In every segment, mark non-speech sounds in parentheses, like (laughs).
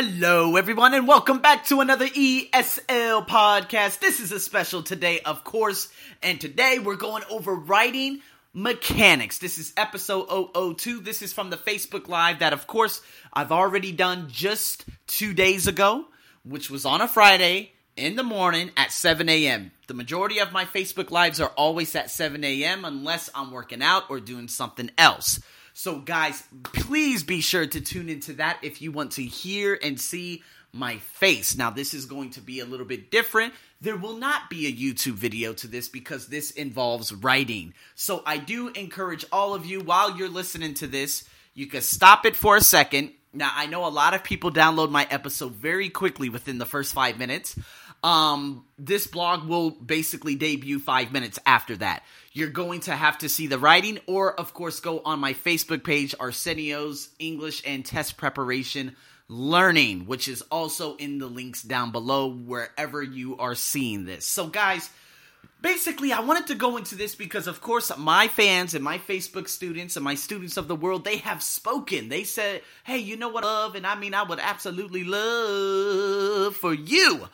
Hello, everyone, and welcome back to another ESL podcast. This is a special today, of course, and today we're going over writing mechanics. This is episode 002. This is from the Facebook Live that, of course, I've already done just two days ago, which was on a Friday in the morning at 7 a.m. The majority of my Facebook Lives are always at 7 a.m. unless I'm working out or doing something else. So, guys, please be sure to tune into that if you want to hear and see my face. Now, this is going to be a little bit different. There will not be a YouTube video to this because this involves writing. So, I do encourage all of you while you're listening to this, you can stop it for a second. Now, I know a lot of people download my episode very quickly within the first five minutes. Um, this blog will basically debut five minutes after that. You're going to have to see the writing, or of course, go on my Facebook page, Arsenio's English and Test Preparation Learning, which is also in the links down below wherever you are seeing this. So, guys, basically i wanted to go into this because of course my fans and my facebook students and my students of the world they have spoken they said hey you know what love and i mean i would absolutely love for you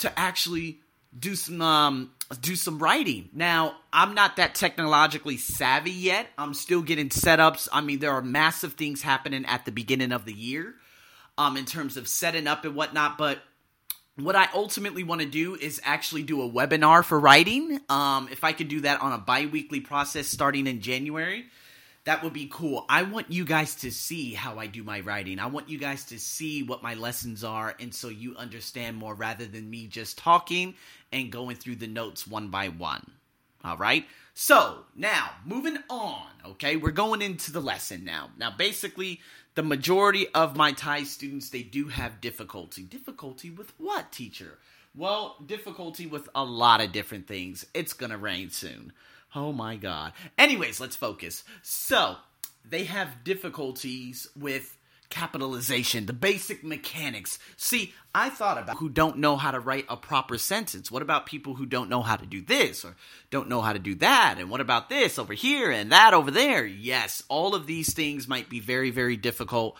to actually do some um, do some writing. Now, I'm not that technologically savvy yet. I'm still getting setups. I mean, there are massive things happening at the beginning of the year, um, in terms of setting up and whatnot. But what I ultimately want to do is actually do a webinar for writing. Um, if I could do that on a bi-weekly process starting in January, that would be cool. I want you guys to see how I do my writing. I want you guys to see what my lessons are, and so you understand more rather than me just talking and going through the notes one by one. All right? So, now, moving on, okay? We're going into the lesson now. Now, basically, the majority of my Thai students, they do have difficulty. Difficulty with what, teacher? Well, difficulty with a lot of different things. It's gonna rain soon. Oh my god. Anyways, let's focus. So, they have difficulties with capitalization, the basic mechanics. See, I thought about who don't know how to write a proper sentence. What about people who don't know how to do this or don't know how to do that? And what about this over here and that over there? Yes, all of these things might be very, very difficult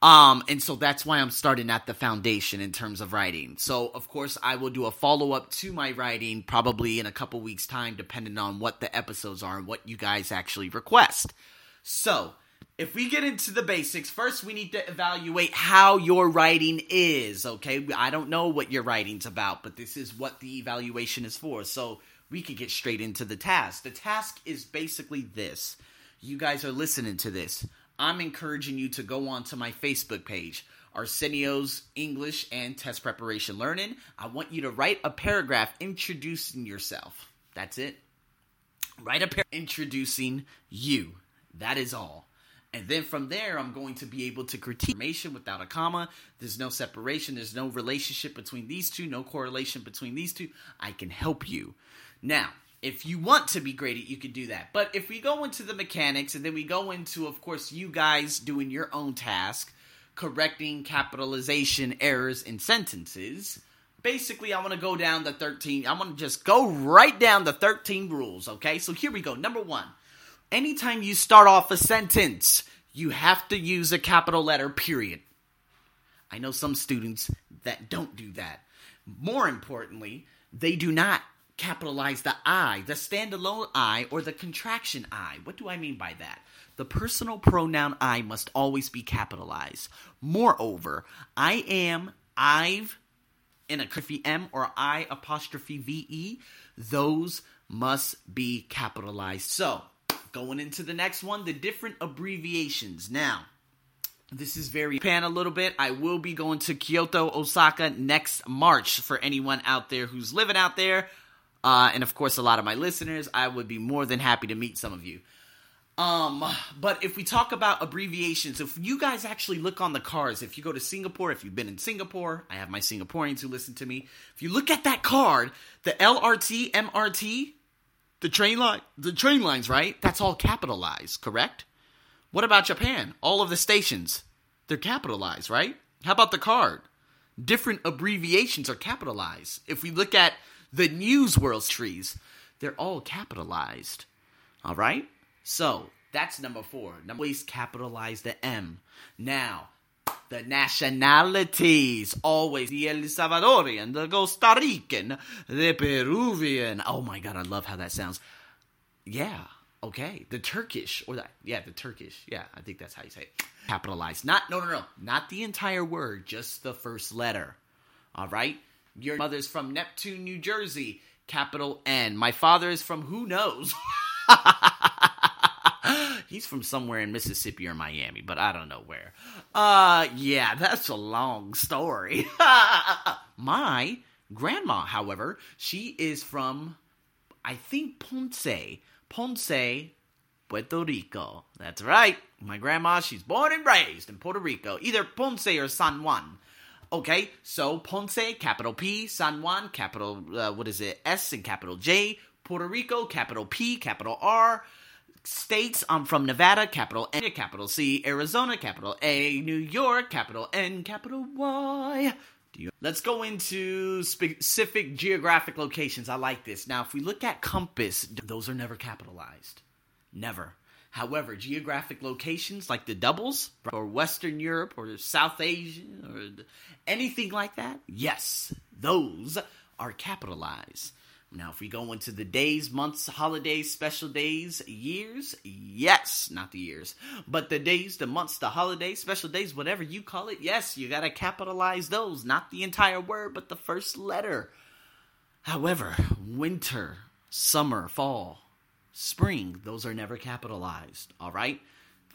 um, and so that's why I'm starting at the foundation in terms of writing. So, of course, I will do a follow up to my writing probably in a couple weeks' time, depending on what the episodes are and what you guys actually request. So, if we get into the basics, first we need to evaluate how your writing is, okay? I don't know what your writing's about, but this is what the evaluation is for. So, we could get straight into the task. The task is basically this. You guys are listening to this. I'm encouraging you to go on to my Facebook page, Arsenio's English and Test Preparation Learning. I want you to write a paragraph introducing yourself. That's it. Write a paragraph introducing you. That is all. And then from there, I'm going to be able to critique information without a comma. There's no separation. There's no relationship between these two, no correlation between these two. I can help you. Now, if you want to be graded, you can do that. But if we go into the mechanics and then we go into, of course, you guys doing your own task, correcting capitalization errors in sentences, basically, I want to go down the 13. I want to just go right down the 13 rules, okay? So here we go. Number one anytime you start off a sentence, you have to use a capital letter, period. I know some students that don't do that. More importantly, they do not capitalize the I, the standalone I, or the contraction I. What do I mean by that? The personal pronoun I must always be capitalized. Moreover, I am, I've, in apostrophe M or I apostrophe VE, those must be capitalized. So, going into the next one, the different abbreviations. Now, this is very pan a little bit. I will be going to Kyoto, Osaka next March for anyone out there who's living out there. Uh, and of course, a lot of my listeners, I would be more than happy to meet some of you. Um, but if we talk about abbreviations, if you guys actually look on the cars, if you go to Singapore, if you've been in Singapore, I have my Singaporeans who listen to me. If you look at that card, the LRT, MRT, the train line, the train lines, right? That's all capitalized, correct? What about Japan? All of the stations, they're capitalized, right? How about the card? Different abbreviations are capitalized. If we look at the news world's trees, they're all capitalized. All right? So that's number four. Number always capitalize the M. Now, the nationalities. Always the El Salvadorian, the Costa Rican, the Peruvian. Oh my god, I love how that sounds. Yeah, okay. The Turkish, or that, yeah, the Turkish. Yeah, I think that's how you say it. Capitalized. Not, no, no, no. Not the entire word, just the first letter. All right? Your mother's from Neptune, New Jersey. Capital N. My father is from who knows? (laughs) He's from somewhere in Mississippi or Miami, but I don't know where. Uh, yeah, that's a long story. (laughs) My grandma, however, she is from, I think, Ponce. Ponce, Puerto Rico. That's right. My grandma, she's born and raised in Puerto Rico, either Ponce or San Juan. Okay, so Ponce, capital P, San Juan, capital, uh, what is it, S and capital J, Puerto Rico, capital P, capital R, states, I'm from Nevada, capital N, capital C, Arizona, capital A, New York, capital N, capital Y. Let's go into specific geographic locations. I like this. Now, if we look at compass, those are never capitalized. Never. However, geographic locations like the doubles or Western Europe or South Asia anything like that, yes, those are capitalized. Now, if we go into the days, months, holidays, special days, years, yes, not the years, but the days, the months, the holidays, special days, whatever you call it, yes, you gotta capitalize those. Not the entire word, but the first letter. However, winter, summer, fall, spring, those are never capitalized, all right?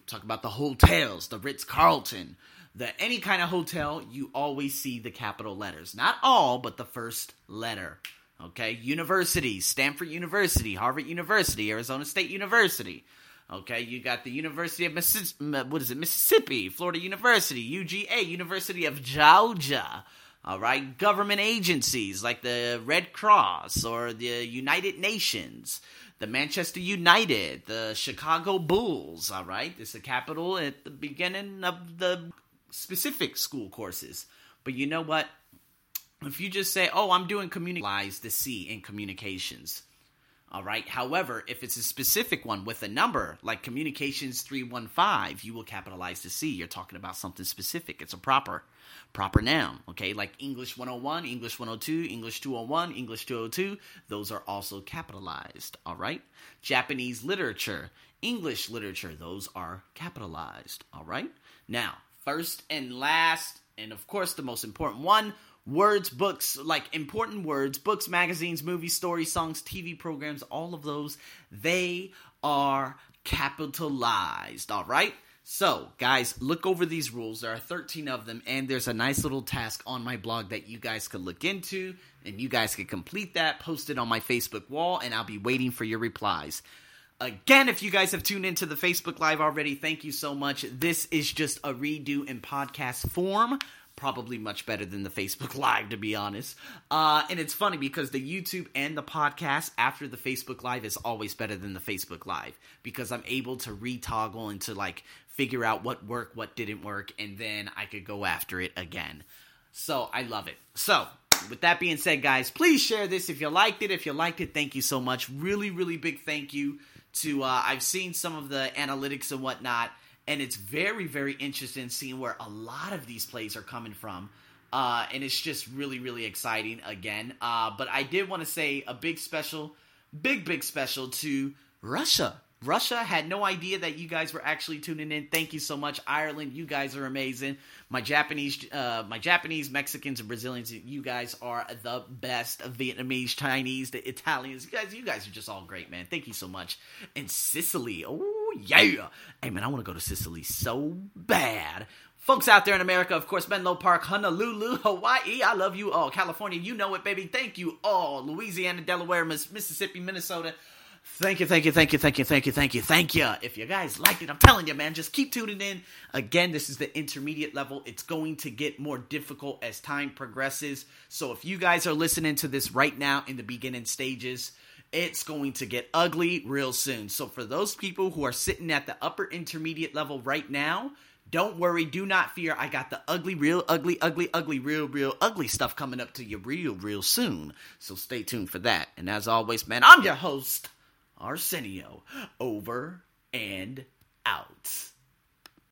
Talk about the hotels, the Ritz Carlton, the any kind of hotel, you always see the capital letters. Not all, but the first letter. Okay, universities, Stanford University, Harvard University, Arizona State University. Okay, you got the University of Mississippi, what is it, Mississippi, Florida University, UGA, University of Georgia. All right, government agencies like the Red Cross or the United Nations, the Manchester United, the Chicago Bulls. All right, it's the capital at the beginning of the specific school courses. But you know what? if you just say, "Oh, I'm doing communicate," the C in communications. All right. However, if it's a specific one with a number like communications 315, you will capitalize the C. You're talking about something specific. It's a proper proper noun, okay? Like English 101, English 102, English 201, English 202, those are also capitalized, all right? Japanese literature, English literature, those are capitalized, all right? Now, first and last, and of course the most important one, words, books, like important words, books, magazines, movies, stories, songs, TV programs, all of those, they are capitalized, all right? So, guys, look over these rules. There are 13 of them, and there's a nice little task on my blog that you guys could look into, and you guys can complete that, post it on my Facebook wall, and I'll be waiting for your replies. Again, if you guys have tuned into the Facebook Live already, thank you so much. This is just a redo in podcast form probably much better than the Facebook Live, to be honest. Uh, and it's funny because the YouTube and the podcast after the Facebook Live is always better than the Facebook Live because I'm able to retoggle and to like figure out what worked, what didn't work, and then I could go after it again. So I love it. So with that being said, guys, please share this if you liked it. If you liked it, thank you so much. Really, really big thank you to. Uh, I've seen some of the analytics and whatnot and it's very very interesting seeing where a lot of these plays are coming from uh, and it's just really really exciting again uh, but i did want to say a big special big big special to russia russia had no idea that you guys were actually tuning in thank you so much ireland you guys are amazing my japanese uh, my japanese mexicans and brazilians you guys are the best vietnamese chinese the italians you guys you guys are just all great man thank you so much and sicily oh yeah. Hey, man, I want to go to Sicily so bad. Folks out there in America, of course, Menlo Park, Honolulu, Hawaii, I love you all. California, you know it, baby. Thank you all. Louisiana, Delaware, Mississippi, Minnesota. Thank you, thank you, thank you, thank you, thank you, thank you, thank you. If you guys liked it, I'm telling you, man, just keep tuning in. Again, this is the intermediate level. It's going to get more difficult as time progresses. So if you guys are listening to this right now in the beginning stages, it's going to get ugly real soon. So, for those people who are sitting at the upper intermediate level right now, don't worry, do not fear. I got the ugly, real ugly, ugly, ugly, real, real ugly stuff coming up to you real, real soon. So, stay tuned for that. And as always, man, I'm your host, Arsenio. Over and out.